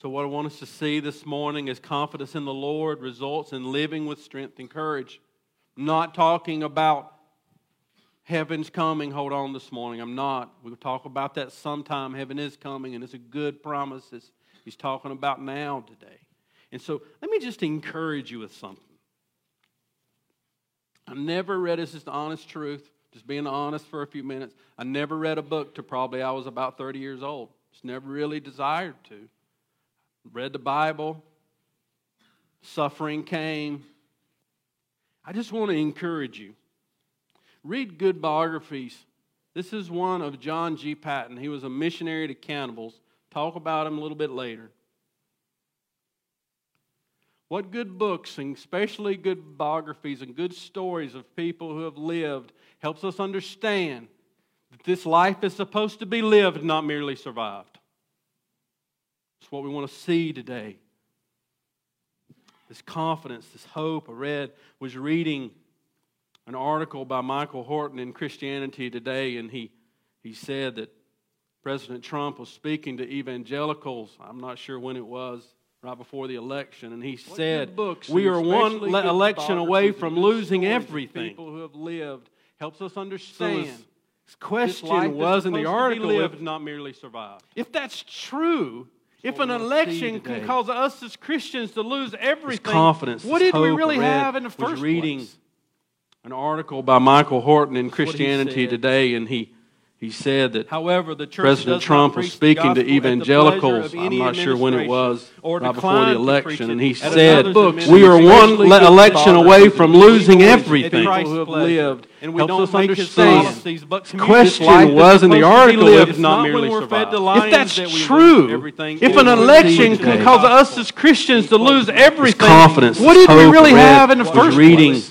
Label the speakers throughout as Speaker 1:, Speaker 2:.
Speaker 1: So, what I want us to see this morning is confidence in the Lord results in living with strength and courage. Not talking about heaven's coming. Hold on this morning. I'm not. We'll talk about that sometime. Heaven is coming, and it's a good promise. He's talking about now today. And so, let me just encourage you with something. I never read this is the honest truth, just being honest for a few minutes. I never read a book till probably I was about 30 years old. Just never really desired to. Read the Bible, suffering came. I just want to encourage you. Read good biographies. This is one of John G. Paton. He was a missionary to cannibals. Talk about him a little bit later. What good books, and especially good biographies and good stories of people who have lived, helps us understand that this life is supposed to be lived, not merely survived. It's what we want to see today. This confidence, this hope. I read, was reading an article by Michael Horton in Christianity Today, and he, he said that President Trump was speaking to evangelicals. I'm not sure when it was right before the election, and he what said, books, "We are one le- election away from losing everything." People who have lived helps us understand. So his question was in the article, lived, not merely survived. If that's true, if an election can cause us as Christians to lose everything, His confidence, what did we really have in the first reading place? An article by Michael Horton in Christianity Today, and he he said that However, the President Trump was speaking to evangelicals. I'm not sure when it was, right before the election, and he said, "We are one election away from losing everything." People who have lived and we don't us understand. The question was in the article, if not merely survive. If that's true, if an election can cause us as Christians to lose everything, confidence, what did we really have in the first reading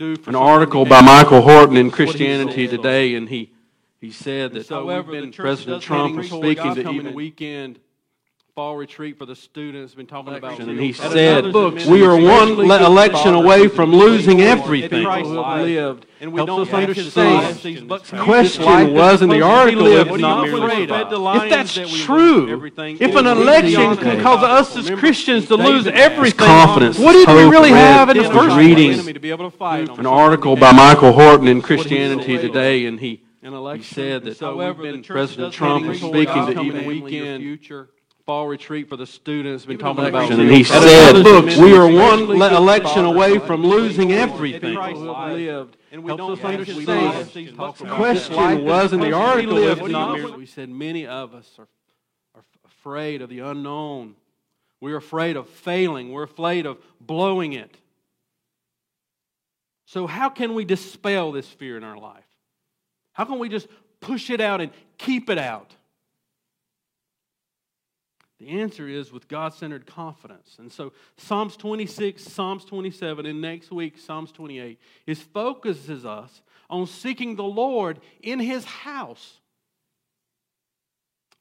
Speaker 1: an article by Michael Horton in Christianity Today, and he he said that oh, so however, President Trump was speaking to even the weekend fall retreat for the students. Been talking about, and he said, "We are one election away from losing everything." Who have lived, and we don't understand. The question was in the article, if not afraid If that's true, if an election can cause us as Christians to lose everything, confidence, what did we really have in the first reading? An article by Michael Horton in Christianity Today, and he he said that so however, President Trump was speaking to even weekend future fall retreat for the students. Been talking about, and he said, "We are one election away from losing everything." Lived, and we don't understand. The question was in the article, if not, we said many of us are, are afraid of the unknown. We're afraid of failing. We're afraid of blowing it. So, how can we dispel this fear in our life? How can we just push it out and keep it out? The answer is with God centered confidence. And so, Psalms 26, Psalms 27, and next week, Psalms 28, is focuses us on seeking the Lord in his house.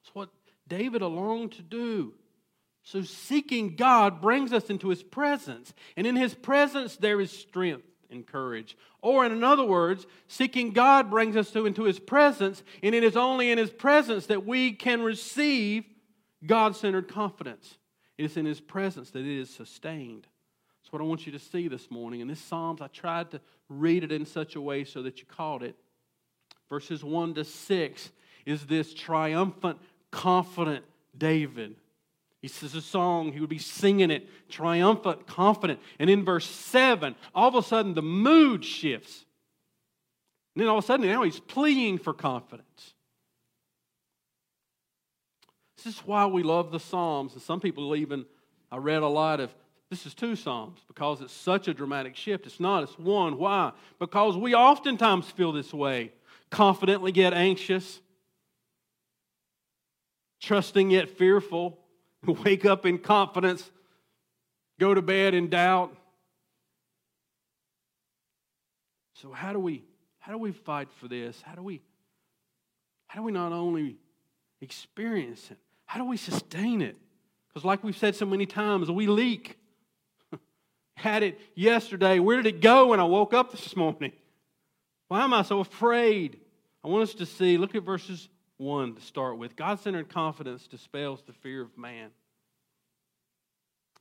Speaker 1: It's what David longed to do. So, seeking God brings us into his presence. And in his presence, there is strength and courage. Or, in other words, seeking God brings us to, into His presence, and it is only in His presence that we can receive God centered confidence. It is in His presence that it is sustained. That's what I want you to see this morning. In this Psalms, I tried to read it in such a way so that you caught it. Verses 1 to 6 is this triumphant, confident David he says a song, he would be singing it, triumphant, confident. And in verse 7, all of a sudden the mood shifts. And then all of a sudden now he's pleading for confidence. This is why we love the Psalms. And some people even, I read a lot of, this is two Psalms because it's such a dramatic shift. It's not, it's one. Why? Because we oftentimes feel this way confidently yet anxious, trusting yet fearful wake up in confidence, go to bed in doubt. So how do we how do we fight for this? How do we how do we not only experience it, how do we sustain it? Because like we've said so many times, we leak. Had it yesterday. Where did it go when I woke up this morning? Why am I so afraid? I want us to see, look at verses 1 to start with. God centered confidence dispels the fear of man.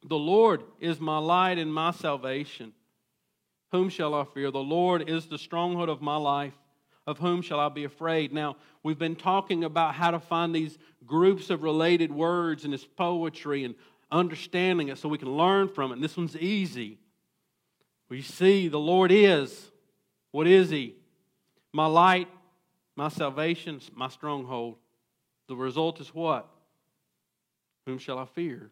Speaker 1: The Lord is my light and my salvation. Whom shall I fear? The Lord is the stronghold of my life. Of whom shall I be afraid? Now, we've been talking about how to find these groups of related words in this poetry and understanding it so we can learn from it. And this one's easy. We see the Lord is. What is He? My light, my salvation, my stronghold. The result is what? Whom shall I fear?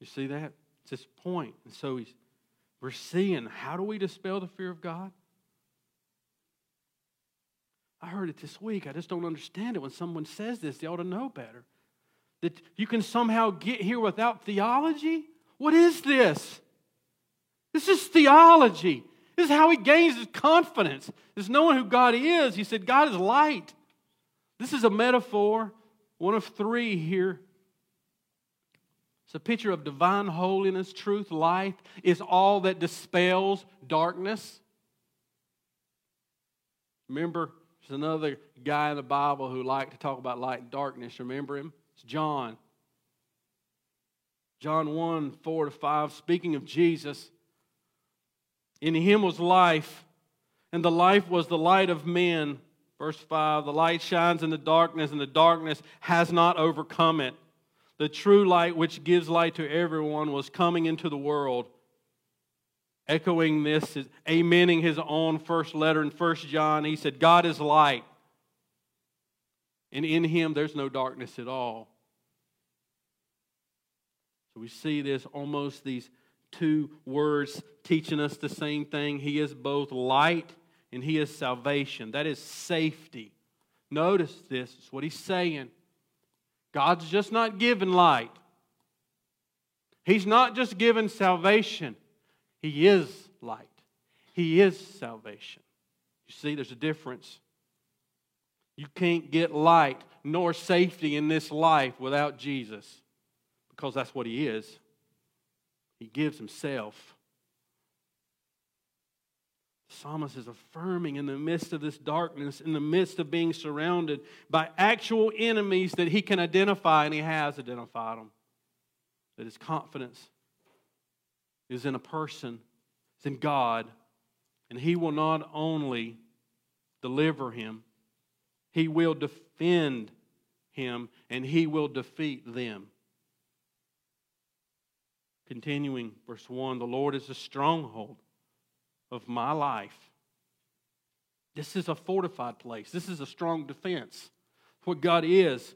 Speaker 1: You see that? It's this point. And so he's, we're seeing how do we dispel the fear of God? I heard it this week. I just don't understand it. When someone says this, they ought to know better. That you can somehow get here without theology? What is this? This is theology. This is how he gains his confidence. Is knowing who God is. He said, God is light. This is a metaphor, one of three here it's a picture of divine holiness, truth, light is all that dispels darkness. Remember, there's another guy in the Bible who liked to talk about light and darkness. Remember him? It's John. John 1 4 to 5, speaking of Jesus. In him was life, and the life was the light of men. Verse 5 The light shines in the darkness, and the darkness has not overcome it. The true light, which gives light to everyone, was coming into the world. Echoing this, amening his own first letter in First John, he said, God is light, and in him there's no darkness at all. So we see this almost these two words teaching us the same thing. He is both light and he is salvation. That is safety. Notice this, is what he's saying. God's just not giving light. He's not just giving salvation. He is light. He is salvation. You see, there's a difference. You can't get light nor safety in this life without Jesus because that's what He is. He gives Himself The psalmist is affirming in the midst of this darkness, in the midst of being surrounded by actual enemies that he can identify, and he has identified them. That his confidence is in a person, it's in God, and he will not only deliver him, he will defend him, and he will defeat them. Continuing, verse 1 the Lord is a stronghold of my life. This is a fortified place. This is a strong defense. What God is.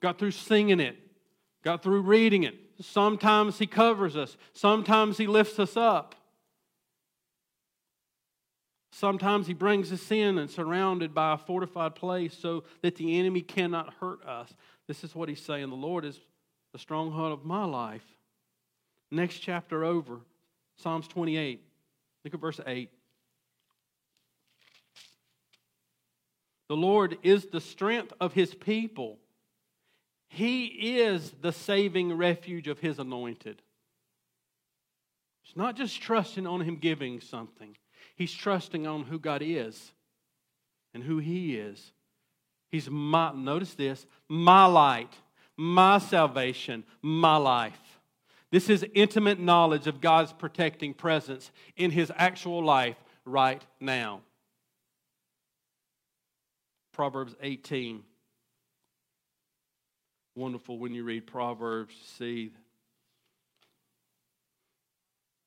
Speaker 1: Got through singing it, got through reading it. Sometimes He covers us, sometimes He lifts us up. Sometimes He brings us in and surrounded by a fortified place so that the enemy cannot hurt us. This is what He's saying. The Lord is the stronghold of my life. Next chapter over, Psalms 28. Look at verse 8. The Lord is the strength of his people. He is the saving refuge of his anointed. It's not just trusting on him giving something, he's trusting on who God is and who he is. He's my, notice this, my light, my salvation, my life. This is intimate knowledge of God's protecting presence in his actual life right now. Proverbs 18. Wonderful when you read Proverbs, see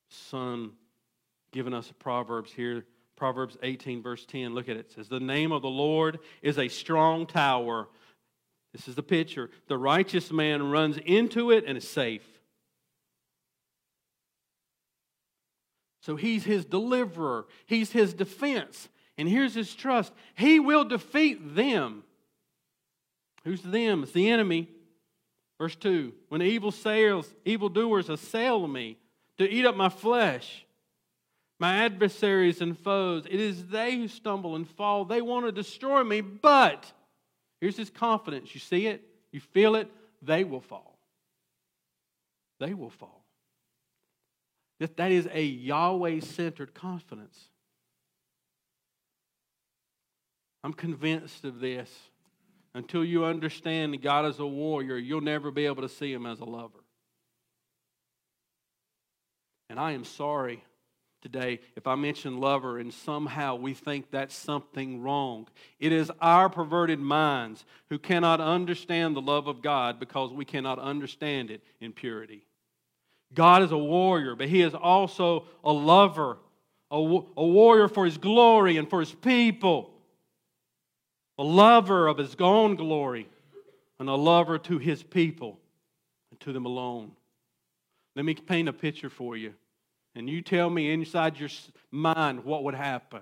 Speaker 1: Son giving us Proverbs here. Proverbs 18, verse 10. Look at it. It says, The name of the Lord is a strong tower. This is the picture. The righteous man runs into it and is safe. So he's his deliverer, he's his defense. And here's his trust He will defeat them. Who's them? It's the enemy. Verse 2 When evil sales, evildoers assail me to eat up my flesh, my adversaries and foes, it is they who stumble and fall. They want to destroy me, but here's his confidence. You see it, you feel it, they will fall. They will fall. That, that is a Yahweh centered confidence. I'm convinced of this. Until you understand that God is a warrior, you'll never be able to see Him as a lover. And I am sorry today if I mention lover and somehow we think that's something wrong. It is our perverted minds who cannot understand the love of God because we cannot understand it in purity. God is a warrior, but He is also a lover, a, a warrior for His glory and for His people, a lover of His own glory, and a lover to His people and to them alone. Let me paint a picture for you and you tell me inside your mind what would happen.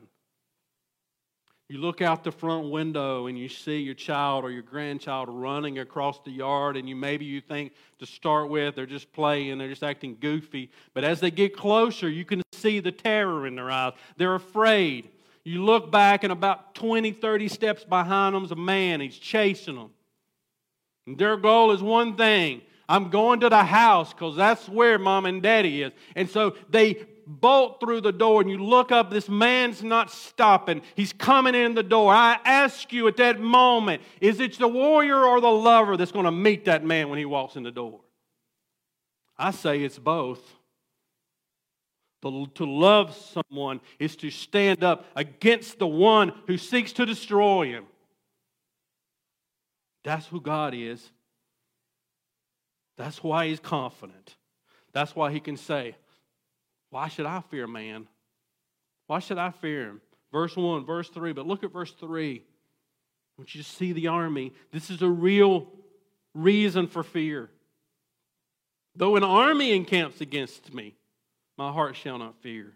Speaker 1: You look out the front window and you see your child or your grandchild running across the yard, and you maybe you think to start with they're just playing, they're just acting goofy. But as they get closer, you can see the terror in their eyes. They're afraid. You look back, and about 20, 30 steps behind them is a man. He's chasing them. And their goal is one thing I'm going to the house because that's where mom and daddy is. And so they bolt through the door and you look up, this man's not stopping. He's coming in the door. I ask you at that moment, is it the warrior or the lover that's going to meet that man when he walks in the door? I say it's both. To love someone is to stand up against the one who seeks to destroy him. That's who God is. That's why he's confident. That's why he can say, Why should I fear man? Why should I fear him? Verse 1, verse 3, but look at verse 3. I want you to see the army. This is a real reason for fear. Though an army encamps against me, my heart shall not fear.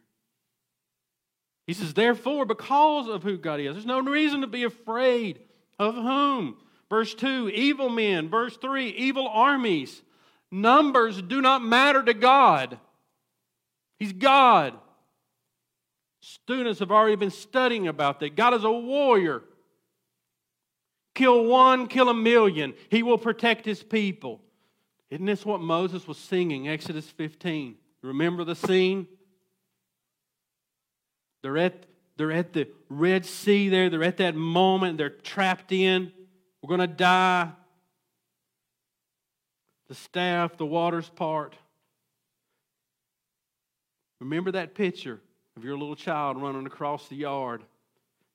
Speaker 1: He says, therefore, because of who God is, there's no reason to be afraid. Of whom? Verse 2, evil men. Verse 3, evil armies. Numbers do not matter to God. He's God. Students have already been studying about that. God is a warrior. Kill one, kill a million. He will protect his people. Isn't this what Moses was singing, Exodus 15? Remember the scene? They're at, they're at the Red Sea there. They're at that moment. They're trapped in. We're going to die the staff, the waters part. Remember that picture of your little child running across the yard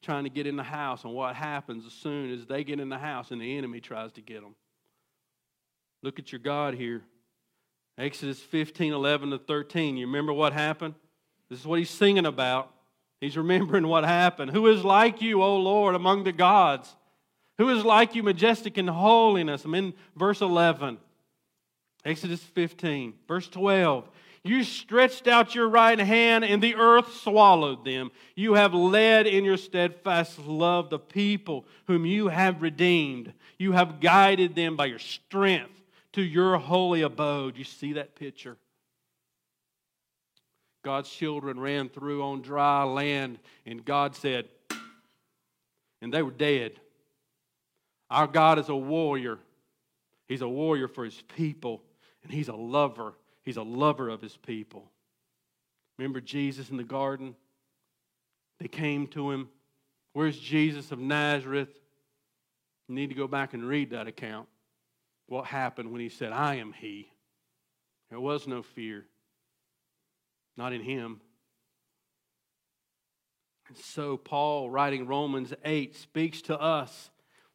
Speaker 1: trying to get in the house and what happens as soon as they get in the house and the enemy tries to get them. Look at your God here. Exodus 15, 11 to 13. You remember what happened? This is what he's singing about. He's remembering what happened. Who is like you, O Lord, among the gods? Who is like you, majestic in holiness? I'm in verse 11. Exodus 15, verse 12. You stretched out your right hand, and the earth swallowed them. You have led in your steadfast love the people whom you have redeemed. You have guided them by your strength to your holy abode. You see that picture? God's children ran through on dry land, and God said, and they were dead. Our God is a warrior. He's a warrior for his people and he's a lover. He's a lover of his people. Remember Jesus in the garden? They came to him. Where's Jesus of Nazareth? You need to go back and read that account. What happened when he said, I am he? There was no fear, not in him. And so, Paul, writing Romans 8, speaks to us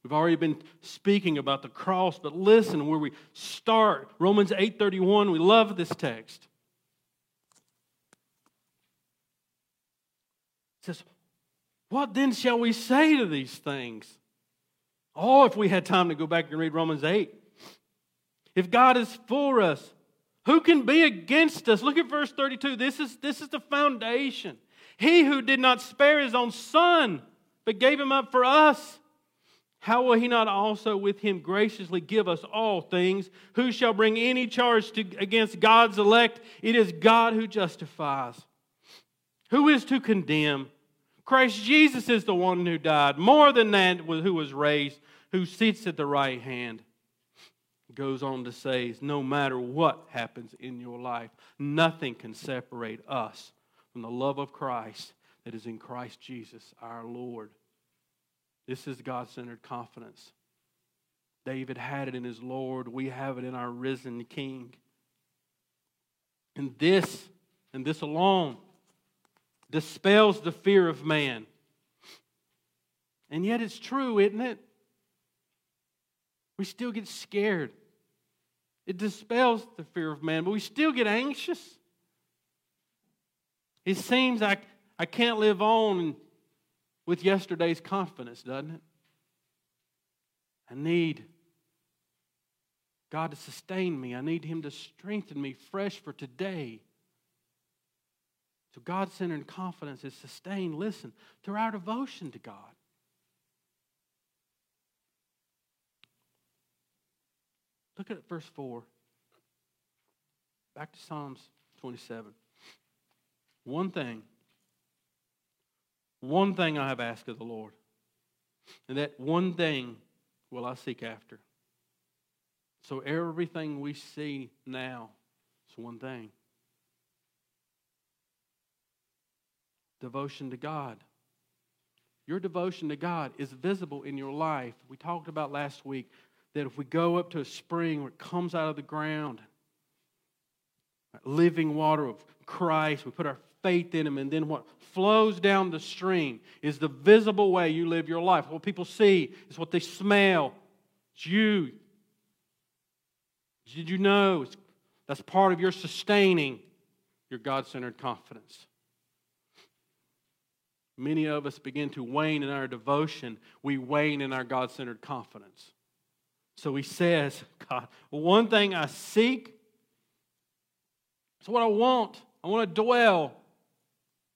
Speaker 1: We've already been speaking about the cross, but listen where we start. Romans 8:31, we love this text. It says, "What then shall we say to these things?" Oh, if we had time to go back and read Romans 8. If God is for us, who can be against us? Look at verse 32. This is, this is the foundation. He who did not spare his own son, but gave him up for us how will he not also with him graciously give us all things? Who shall bring any charge to, against God's elect? It is God who justifies. Who is to condemn? Christ Jesus is the one who died, more than that, who was raised, who sits at the right hand. Goes on to say, no matter what happens in your life, nothing can separate us from the love of Christ that is in Christ Jesus our Lord. This is God centered confidence. David had it in his Lord. We have it in our risen King. And this, And this alone dispels the fear of man. And yet it's true, isn't it? We still get scared. It dispels the fear of man, but we still get anxious. It seems like I can't live on with yesterday's confidence, doesn't it? I need God to sustain me. I need Him to strengthen me fresh for today. So, God centered confidence is sustained, listen, through our devotion to God. Look at verse 4. Back to Psalms 27. One thing, one thing I have asked of the Lord, and that one thing will I seek after. So everything we see now is one thing devotion to God. Your devotion to God is visible in your life. We talked about last week that if we go up to a spring where it comes out of the ground, living water of Christ, we put our faith in Him, and then what flows down the stream is the visible way you live your life. What people see is what they smell. It's you. Did you know that's part of your sustaining your God centered confidence? Many of us begin to wane in our devotion, we wane in our God centered confidence. So he says, God, one thing I seek, it's what I want. I want to dwell.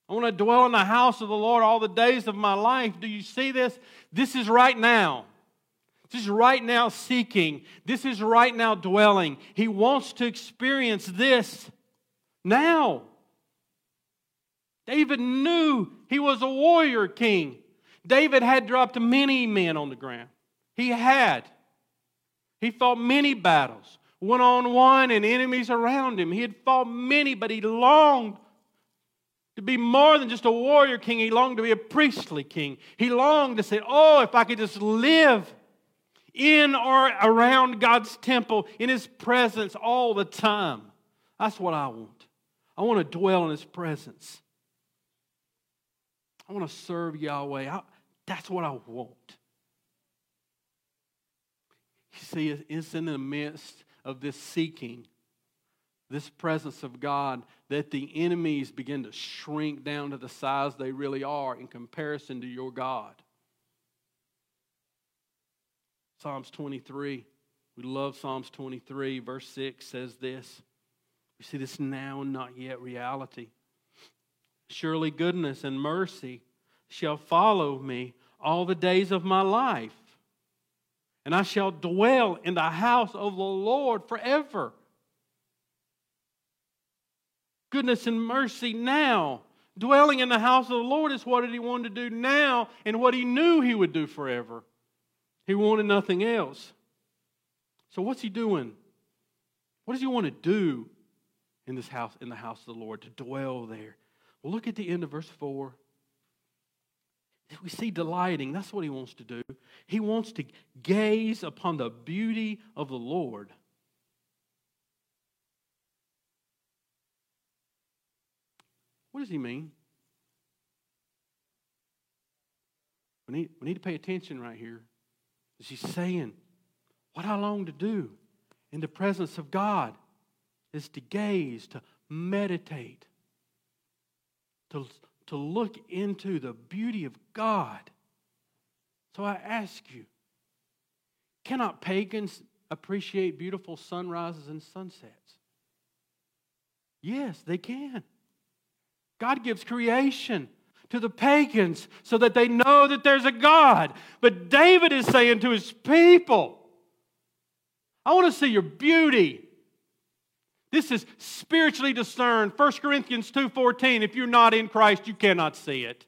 Speaker 1: I want to dwell in the house of the Lord all the days of my life. Do you see this? This is right now. This is right now seeking. This is right now dwelling. He wants to experience this now. David knew he was a warrior king. David had dropped many men on the ground. He had. He fought many battles, one on one and enemies around him. He had fought many, but he longed to be more than just a warrior king. He longed to be a priestly king. He longed to say, Oh, if I could just live in or around God's temple, in His presence all the time. That's what I want. I want to dwell in His presence. I want to serve Yahweh. I, that's what I want. You see, it's in the midst of this seeking, this presence of God, that the enemies begin to shrink down to the size they really are in comparison to your God. Psalms 23. We love Psalms 23. Verse 6 says this. We see this now and not yet reality. Surely goodness and mercy shall follow me all the days of my life and I shall dwell in the house of the Lord forever. Goodness and mercy now. Dwelling in the house of the Lord is what he wanted to do now and what he knew he would do forever. He wanted nothing else. So what's he doing? What does he want to do in this house, in the house of the Lord, to dwell there? Well, look at the end of verse 4 we see delighting. That's what he wants to do. He wants to gaze upon the beauty of the Lord. What does he mean? We need, we need to pay attention right here. As he's saying, what I long to do in the presence of God is to gaze, to meditate, to to look into the beauty of God. So I ask you cannot pagans appreciate beautiful sunrises and sunsets? Yes, they can. God gives creation to the pagans so that they know that there's a God. But David is saying to his people, I want to see your beauty. This is spiritually discerned. 1 Corinthians 2:14, if you're not in Christ, you cannot see it.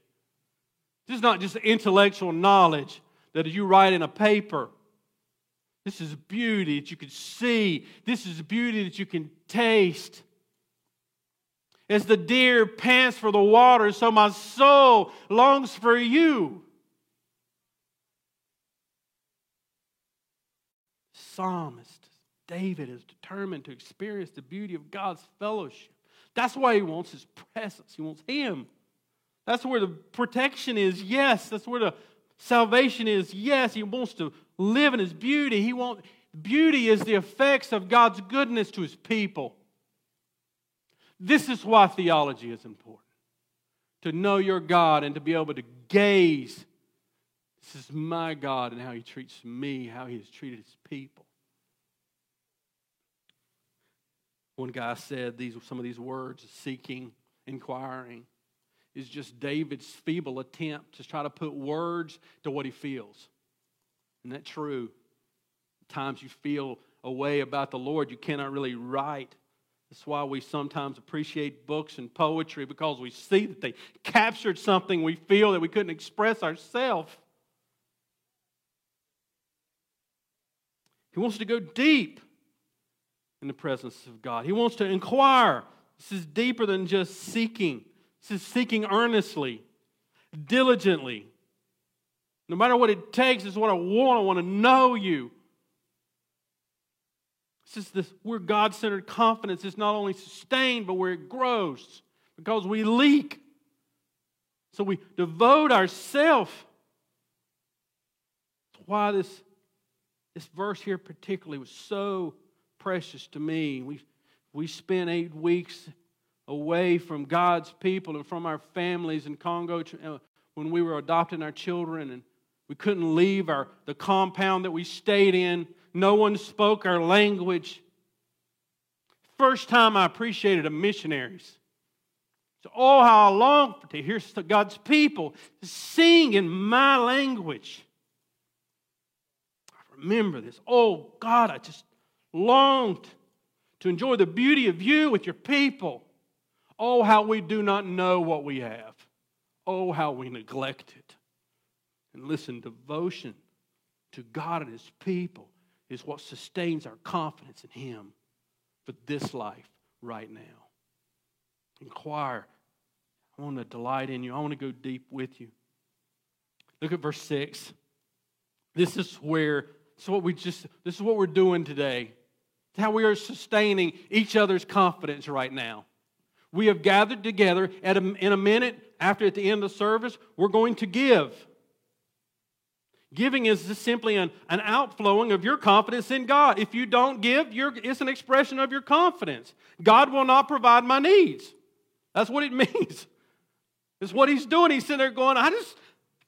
Speaker 1: This is not just intellectual knowledge that you write in a paper. This is beauty that you can see. This is beauty that you can taste. As the deer pants for the water, so my soul longs for you. Psalmist David is determined to experience the beauty of God's fellowship, That's why he wants his presence. He wants him. That's where the protection is, yes. That's where the salvation is, yes. He wants to live in his beauty. He wants beauty is the effects of God's goodness to his people. This is why theology is important. To know your God and to be able to gaze. This is my God and how he treats me, how he has treated his people. One guy said these some of these words seeking, inquiring is just David's feeble attempt to try to put words to what he feels. Isn't that true? Times you feel a way about the Lord you cannot really write. That's why we sometimes appreciate books and poetry because we see that they captured something we feel that we couldn't express ourselves. He wants to go deep in the presence of God. He wants to inquire. This is deeper than just seeking. This is seeking earnestly, diligently. No matter what it takes, is what I want. I want to know you. This is this we're God centered confidence is not only sustained, but where it grows because we leak. So we devote ourselves. That's why this, this verse here, particularly, was so precious to me. We, we spent eight weeks away from God's people and from our families in Congo uh, when we were adopting our children and we couldn't leave our, the compound that we stayed in. No one spoke our language. First time I appreciated a missionaries. So, oh, how I long to hear God's people sing in my language. I remember this. Oh, God, I just longed to enjoy the beauty of you with your people. Oh, how we do not know what we have. Oh, how we neglect it. And listen, devotion to God and His people is what sustains our confidence in Him for this life right now. Inquire. I want to delight in you. I want to go deep with you. Look at verse 6. This is where, this is what we just, this is what we're doing today. It's how we are sustaining each other's confidence right now. We have gathered together at a, in a minute after at the end of the service, we're going to give. Giving is just simply an, an outflowing of your confidence in God. If you don't give, it's an expression of your confidence. God will not provide my needs. That's what it means. It's what he's doing. He's sitting there going, I just,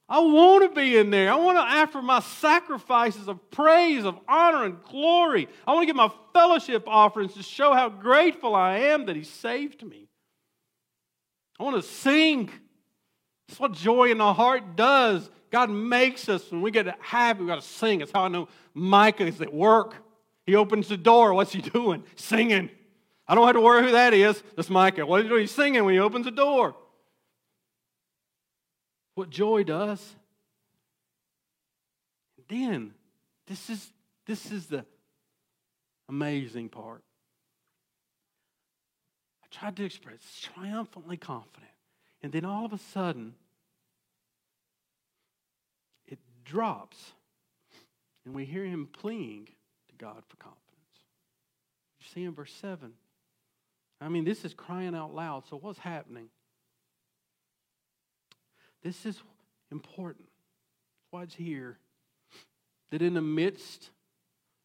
Speaker 1: I want to be in there. I want to offer my sacrifices of praise, of honor, and glory. I want to give my fellowship offerings to show how grateful I am that he saved me. I want to sing. That's what joy in the heart does. God makes us when we get happy, we got to sing. That's how I know Micah is at work. He opens the door. What's he doing? Singing. I don't have to worry who that is. That's Micah. What is he? He's singing when he opens the door. What joy does. Then, this is, this is the amazing part. I tried to express triumphantly confident. And then all of a sudden, it drops. And we hear him pleading to God for confidence. You see in verse 7. I mean, this is crying out loud. So, what's happening? This is important. Why it's here. That in the midst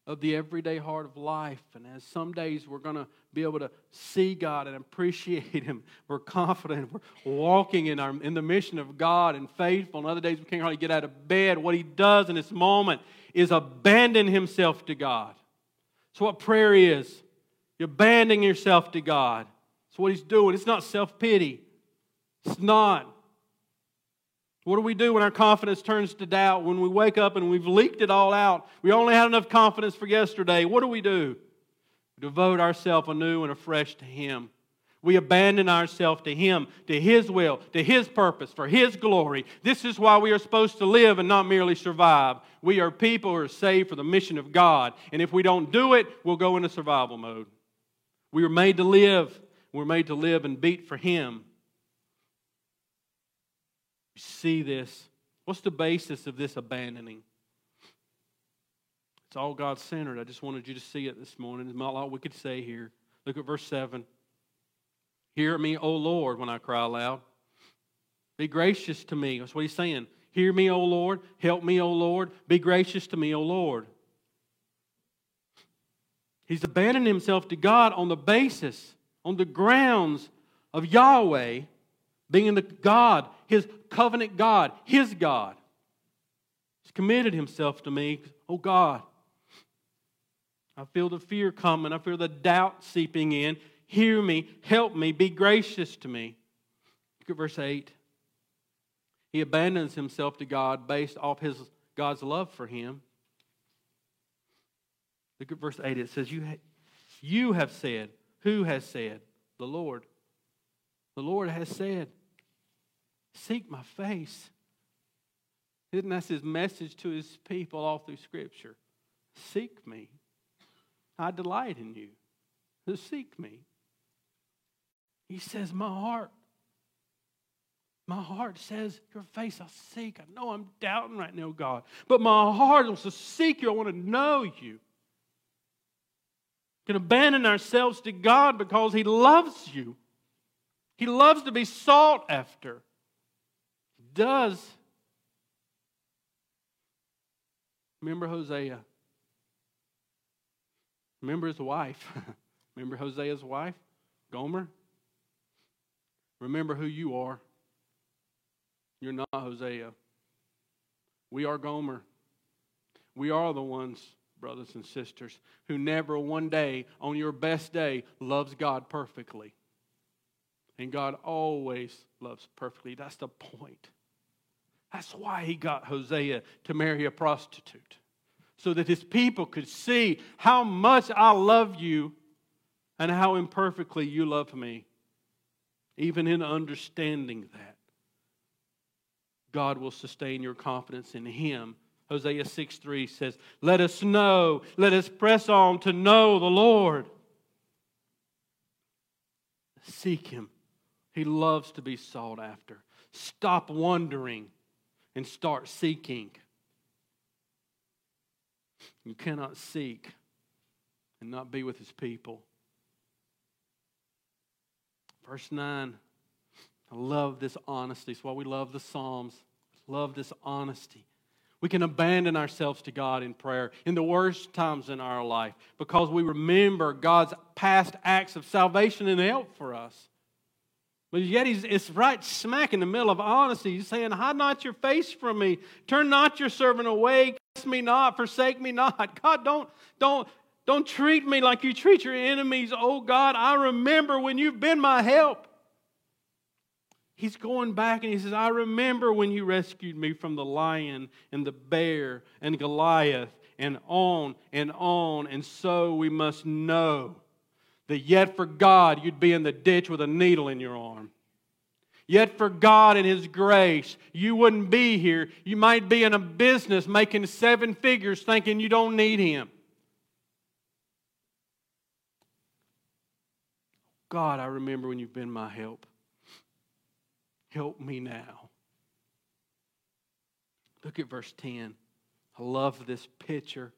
Speaker 1: of the everyday heart of life. And as some days we're going to be able to see God and appreciate Him, we're confident, we're walking in, our, in the mission of God and faithful. And other days we can't hardly get out of bed. What He does in this moment is abandon Himself to God. That's what prayer is. You're abandoning yourself to God. That's what He's doing. It's not self pity. It's not. What do we do when our confidence turns to doubt? When we wake up and we've leaked it all out, we only had enough confidence for yesterday. What do we do? We devote ourselves anew and afresh to Him. We abandon ourselves to Him, to His will, to His purpose, for His glory. This is why we are supposed to live and not merely survive. We are people who are saved for the mission of God. And if we don't do it, we'll go into survival mode. We were made to live. We're made to live and beat for Him. See this. What's the basis of this abandoning? It's all God centered. I just wanted you to see it this morning. There's not a lot we could say here. Look at verse 7. Hear me, O Lord, when I cry aloud. Be gracious to me. That's what he's saying. Hear me, O Lord. Help me, O Lord. Be gracious to me, O Lord. He's abandoned himself to God on the basis, on the grounds of Yahweh being the God, his covenant God, his God. He's committed himself to me. Oh God, I feel the fear coming. I feel the doubt seeping in. Hear me, help me, be gracious to me. Look at verse 8. He abandons himself to God based off his God's love for him. Look at verse 8. It says, You, ha- you have said. Who has said? The Lord. The Lord has said, Seek my face. Isn't that his message to his people all through Scripture? Seek me. I delight in you. seek me. He says, My heart. My heart says, Your face I seek. I know I'm doubting right now, God. But my heart wants to seek you. I want to know you. We can abandon ourselves to God because He loves you. He loves to be sought after. Does. Remember Hosea. Remember his wife. Remember Hosea's wife, Gomer? Remember who you are. You're not Hosea. We are Gomer. We are the ones, brothers and sisters, who never one day, on your best day, loves God perfectly. And God always loves perfectly. That's the point. That's why he got Hosea to marry a prostitute so that his people could see how much I love you and how imperfectly you love me. Even in understanding that, God will sustain your confidence in him. Hosea 6 3 says, Let us know, let us press on to know the Lord. Seek him. He loves to be sought after. Stop wondering and start seeking. You cannot seek and not be with his people. Verse 9. I love this honesty. It's why we love the Psalms. Love this honesty. We can abandon ourselves to God in prayer in the worst times in our life because we remember God's past acts of salvation and help for us. But yet he's it's right smack in the middle of honesty. He's saying, Hide not your face from me. Turn not your servant away. Curse me not. Forsake me not. God, don't, don't, don't treat me like you treat your enemies. Oh God, I remember when you've been my help. He's going back and he says, I remember when you rescued me from the lion and the bear and Goliath and on and on. And so we must know that yet for God you'd be in the ditch with a needle in your arm. Yet for God and His grace, you wouldn't be here. You might be in a business making seven figures thinking you don't need Him. God, I remember when you've been my help. Help me now. Look at verse 10. I love this picture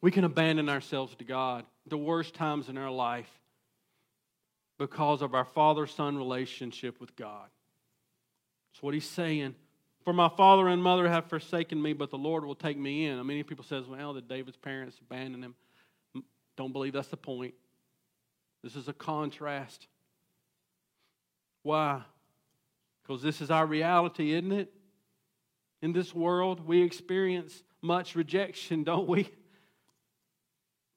Speaker 1: we can abandon ourselves to God the worst times in our life because of our father son relationship with God. That's what he's saying. For my father and mother have forsaken me, but the Lord will take me in. I many people says, well, did David's parents abandon him? Don't believe that's the point. This is a contrast. Why? Because this is our reality, isn't it? In this world, we experience much rejection, don't we?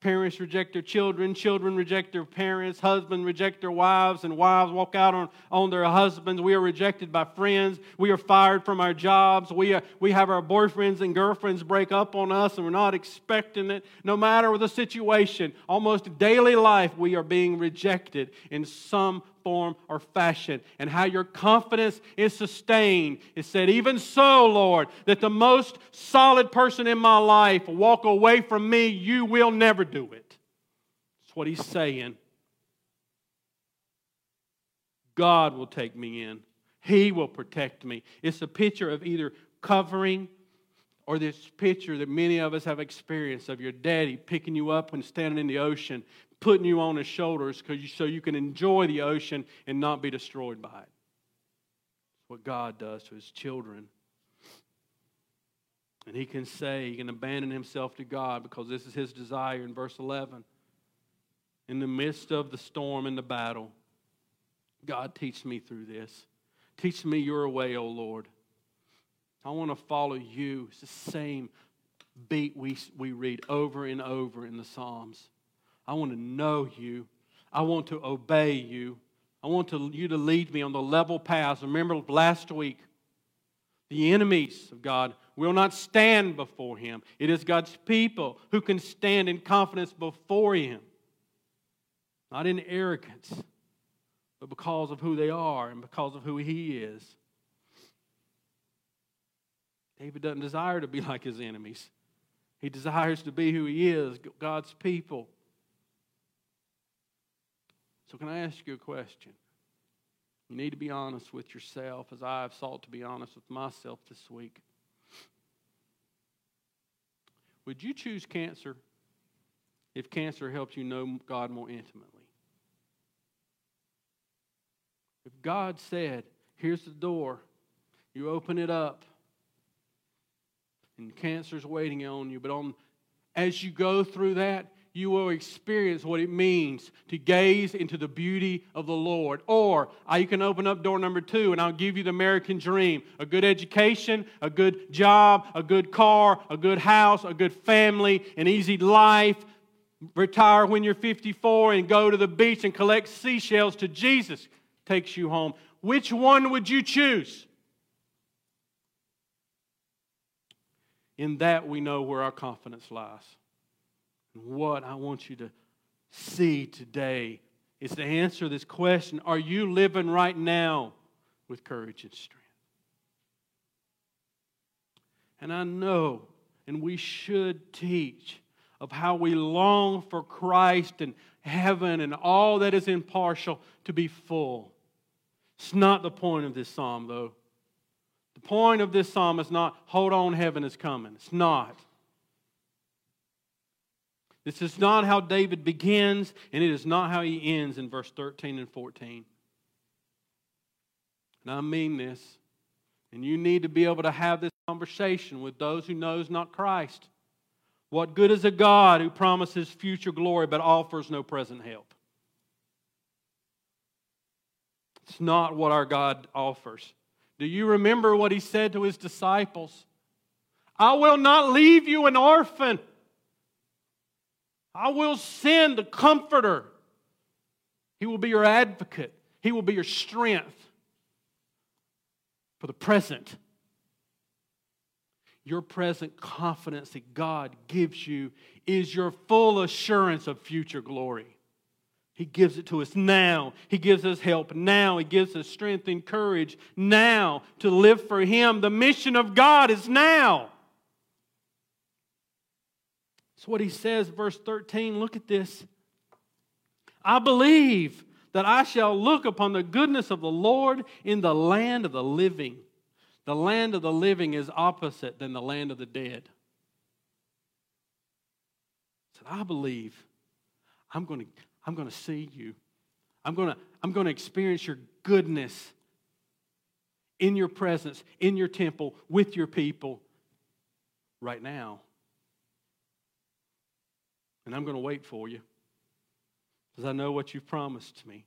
Speaker 1: Parents reject their children, children reject their parents, husbands reject their wives, and wives walk out on, on their husbands. We are rejected by friends. We are fired from our jobs. We, are, we have our boyfriends and girlfriends break up on us, and we're not expecting it. No matter the situation, almost daily life, we are being rejected in some form, or fashion, and how your confidence is sustained. It said, Even so, Lord, that the most solid person in my life walk away from me, you will never do it. That's what he's saying. God will take me in. He will protect me. It's a picture of either covering or this picture that many of us have experienced of your daddy picking you up when standing in the ocean, putting you on his shoulders you, so you can enjoy the ocean and not be destroyed by it. What God does to his children. And he can say, he can abandon himself to God because this is his desire in verse 11. In the midst of the storm and the battle, God, teach me through this. Teach me your way, O Lord. I want to follow you. It's the same beat we, we read over and over in the Psalms. I want to know you. I want to obey you. I want to, you to lead me on the level path. Remember last week, the enemies of God will not stand before him. It is God's people who can stand in confidence before him, not in arrogance, but because of who they are and because of who he is. David doesn't desire to be like his enemies. He desires to be who he is, God's people. So, can I ask you a question? You need to be honest with yourself, as I have sought to be honest with myself this week. Would you choose cancer if cancer helps you know God more intimately? If God said, Here's the door, you open it up, and cancer's waiting on you. But on, as you go through that, you will experience what it means to gaze into the beauty of the Lord. Or uh, you can open up door number two, and I'll give you the American dream a good education, a good job, a good car, a good house, a good family, an easy life. Retire when you're 54 and go to the beach and collect seashells to Jesus takes you home. Which one would you choose? In that, we know where our confidence lies. And what I want you to see today is to answer this question Are you living right now with courage and strength? And I know, and we should teach of how we long for Christ and heaven and all that is impartial to be full. It's not the point of this psalm, though. The point of this psalm is not, hold on, heaven is coming. It's not. This is not how David begins, and it is not how he ends in verse 13 and 14. And I mean this. And you need to be able to have this conversation with those who knows not Christ. What good is a God who promises future glory but offers no present help? It's not what our God offers. Do you remember what he said to his disciples? I will not leave you an orphan. I will send a comforter. He will be your advocate, He will be your strength for the present. Your present confidence that God gives you is your full assurance of future glory. He gives it to us now. He gives us help now. He gives us strength and courage now to live for Him. The mission of God is now. That's what He says, verse 13. Look at this. I believe that I shall look upon the goodness of the Lord in the land of the living. The land of the living is opposite than the land of the dead. Said, I believe I'm going to I'm going to see you. I'm going to, I'm going to experience your goodness in your presence, in your temple, with your people right now. And I'm going to wait for you because I know what you've promised me.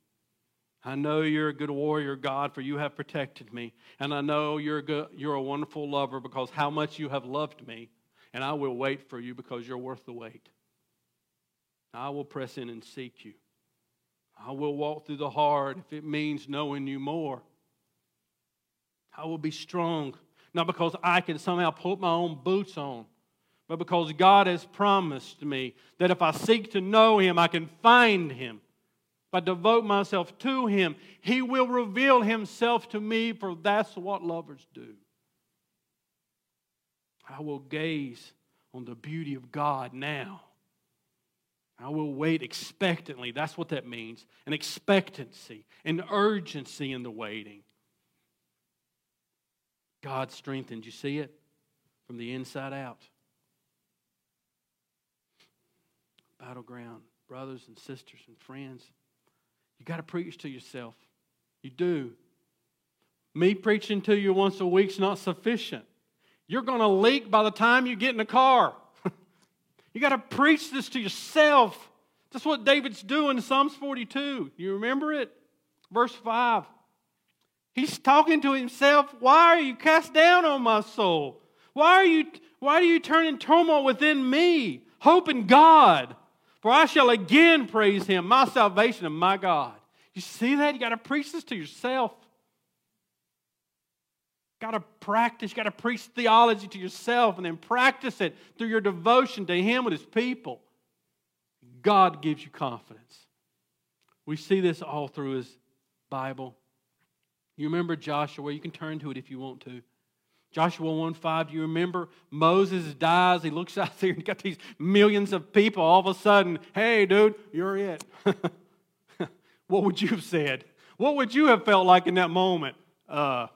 Speaker 1: I know you're a good warrior, God, for you have protected me. And I know you're a, good, you're a wonderful lover because how much you have loved me. And I will wait for you because you're worth the wait. I will press in and seek you. I will walk through the hard if it means knowing you more. I will be strong, not because I can somehow put my own boots on, but because God has promised me that if I seek to know Him, I can find Him. If I devote myself to Him, He will reveal Himself to me, for that's what lovers do. I will gaze on the beauty of God now I will wait expectantly. That's what that means an expectancy, an urgency in the waiting. God strengthened. You see it? From the inside out. Battleground, brothers and sisters and friends. You got to preach to yourself. You do. Me preaching to you once a week's not sufficient. You're going to leak by the time you get in the car. you got to preach this to yourself. That's what David's doing in Psalms 42. You remember it? Verse 5. He's talking to himself. Why are you cast down on my soul? Why are you, why do you turn in turmoil within me? Hope in God, for I shall again praise him, my salvation and my God. You see that? You got to preach this to yourself. Got to practice, got to preach theology to yourself and then practice it through your devotion to Him with His people. God gives you confidence. We see this all through His Bible. You remember Joshua? You can turn to it if you want to. Joshua 1 5, do you remember? Moses dies. He looks out there and got these millions of people. All of a sudden, hey, dude, you're it. what would you have said? What would you have felt like in that moment? Uh,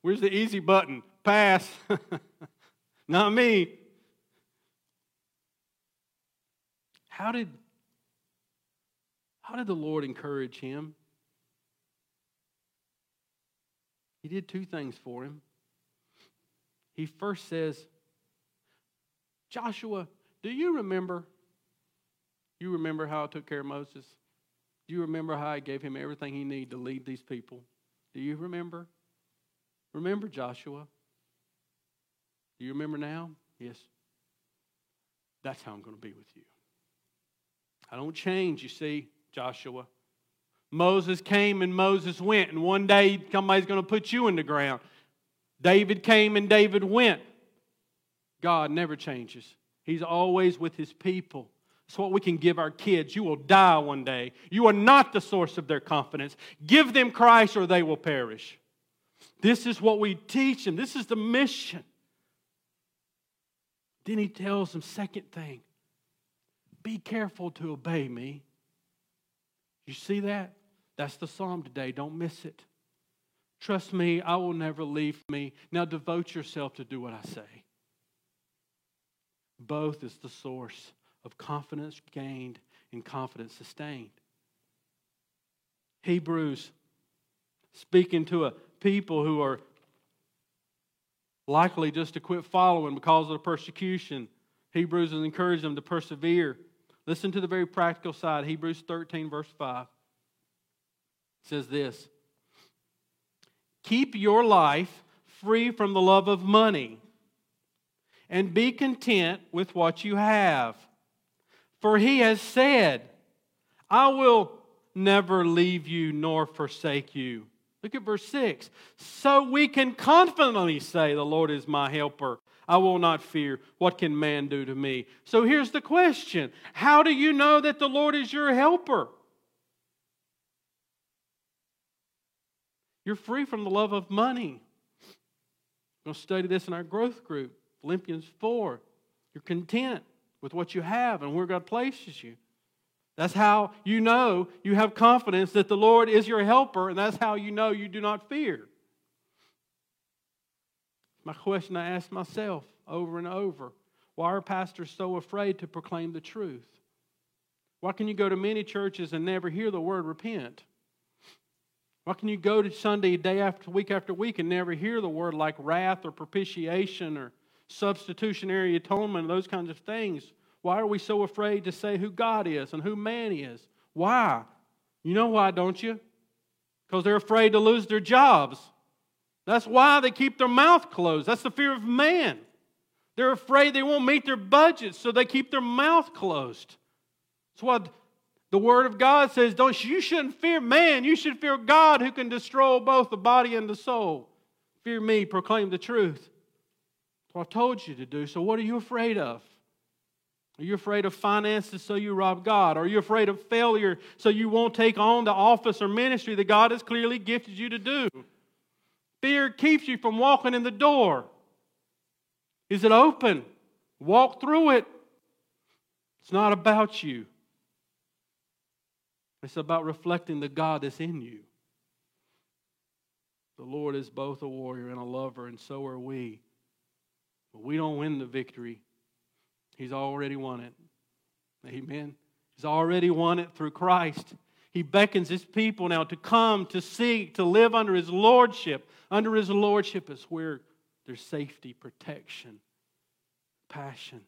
Speaker 1: where's the easy button? Pass. Not me. How did, how did the Lord encourage him? He did two things for him. He first says, Joshua, do you remember? You remember how I took care of Moses? Do you remember how I gave him everything he needed to lead these people? Do you remember? Remember Joshua? Do you remember now? Yes. That's how I'm going to be with you. I don't change, you see, Joshua. Moses came and Moses went, and one day somebody's going to put you in the ground. David came and David went. God never changes, He's always with His people. It's what we can give our kids. You will die one day. You are not the source of their confidence. Give them Christ or they will perish. This is what we teach them. This is the mission. Then he tells them, second thing, be careful to obey me. You see that? That's the psalm today. Don't miss it. Trust me, I will never leave me. Now devote yourself to do what I say. Both is the source of confidence gained and confidence sustained. Hebrews, speaking to a people who are likely just to quit following because of the persecution, Hebrews has encouraged them to persevere. Listen to the very practical side. Hebrews 13, verse 5 says this Keep your life free from the love of money and be content with what you have. For he has said, I will never leave you nor forsake you. Look at verse 6. So we can confidently say, The Lord is my helper. I will not fear. What can man do to me? So here's the question How do you know that the Lord is your helper? You're free from the love of money. We're going to study this in our growth group, Philippians 4. You're content with what you have and where God places you. That's how you know you have confidence that the Lord is your helper, and that's how you know you do not fear. My question I ask myself over and over why are pastors so afraid to proclaim the truth? Why can you go to many churches and never hear the word repent? Why can you go to Sunday day after week after week and never hear the word like wrath or propitiation or substitutionary atonement, those kinds of things? Why are we so afraid to say who God is and who man is? Why? You know why, don't you? Because they're afraid to lose their jobs. That's why they keep their mouth closed. That's the fear of man. They're afraid they won't meet their budgets, so they keep their mouth closed. That's what the Word of God says, don't you shouldn't fear man, you should fear God who can destroy both the body and the soul. Fear me, proclaim the truth. That's what I told you to do. So what are you afraid of? Are you afraid of finances so you rob God? Are you afraid of failure so you won't take on the office or ministry that God has clearly gifted you to do? Fear keeps you from walking in the door. Is it open? Walk through it. It's not about you. It's about reflecting the God that's in you. The Lord is both a warrior and a lover, and so are we. But we don't win the victory, He's already won it. Amen. He's already won it through Christ. He beckons his people now to come, to seek, to live under his lordship. Under his lordship is where there's safety, protection, passion.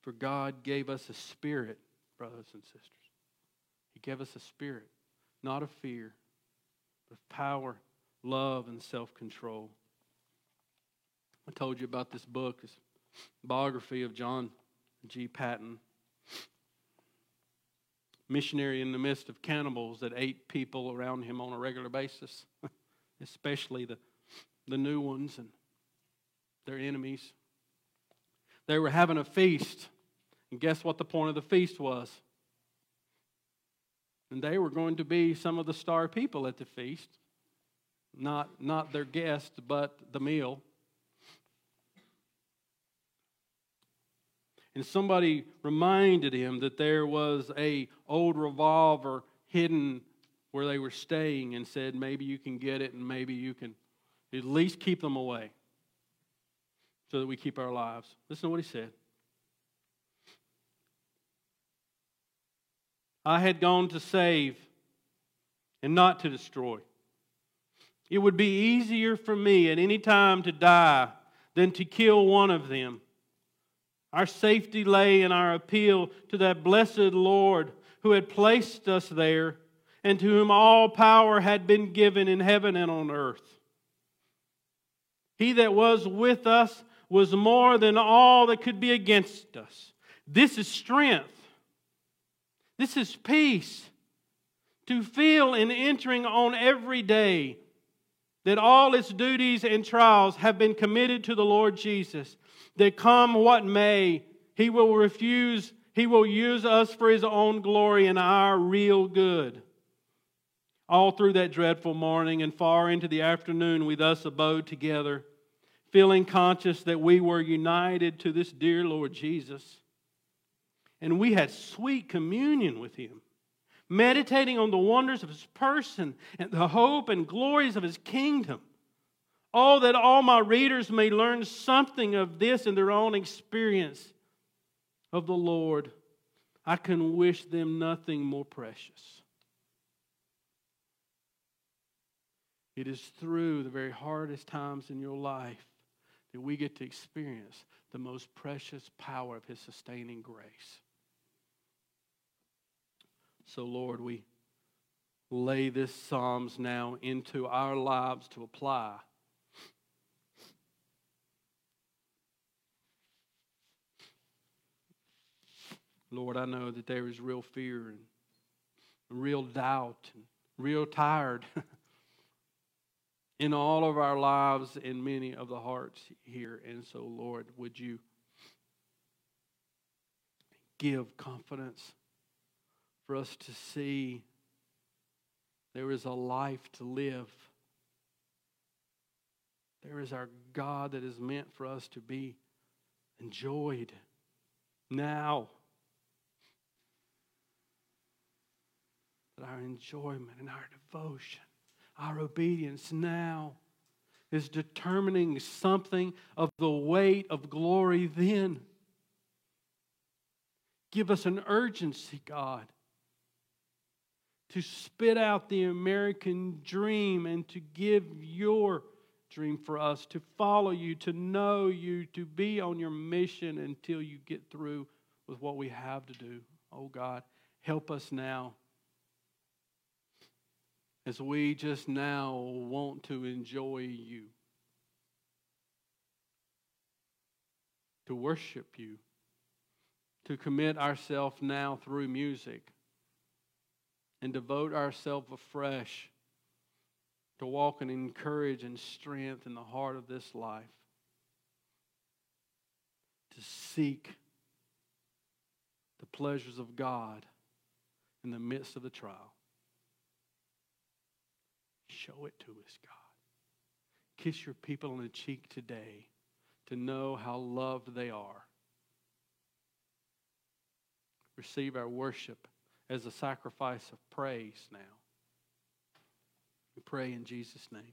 Speaker 1: For God gave us a spirit, brothers and sisters. He gave us a spirit, not of fear, but of power, love, and self control. I told you about this book, this biography of John G. Paton, missionary in the midst of cannibals that ate people around him on a regular basis, especially the, the new ones and their enemies. They were having a feast, and guess what the point of the feast was? And they were going to be some of the star people at the feast, not, not their guests, but the meal. and somebody reminded him that there was a old revolver hidden where they were staying and said maybe you can get it and maybe you can at least keep them away so that we keep our lives listen to what he said i had gone to save and not to destroy it would be easier for me at any time to die than to kill one of them our safety lay in our appeal to that blessed Lord who had placed us there and to whom all power had been given in heaven and on earth. He that was with us was more than all that could be against us. This is strength. This is peace. To feel in entering on every day that all its duties and trials have been committed to the Lord Jesus that come what may, he will refuse, he will use us for his own glory and our real good. All through that dreadful morning and far into the afternoon, we thus abode together, feeling conscious that we were united to this dear Lord Jesus. And we had sweet communion with him, meditating on the wonders of his person and the hope and glories of his kingdom. Oh, that all my readers may learn something of this in their own experience of the Lord. I can wish them nothing more precious. It is through the very hardest times in your life that we get to experience the most precious power of His sustaining grace. So, Lord, we lay this Psalms now into our lives to apply Lord, I know that there is real fear and real doubt and real tired in all of our lives and many of the hearts here. And so, Lord, would you give confidence for us to see there is a life to live. There is our God that is meant for us to be enjoyed now. that our enjoyment and our devotion, our obedience now is determining something of the weight of glory then. Give us an urgency, God, to spit out the American dream and to give your dream for us, to follow you, to know you, to be on your mission until you get through with what we have to do. Oh God, help us now as we just now want to enjoy you, to worship you, to commit ourselves now through music, and devote ourselves afresh to walk in courage and strength in the heart of this life, to seek the pleasures of God in the midst of the trial. Show it to us, God. Kiss your people on the cheek today to know how loved they are. Receive our worship as a sacrifice of praise now. We pray in Jesus' name.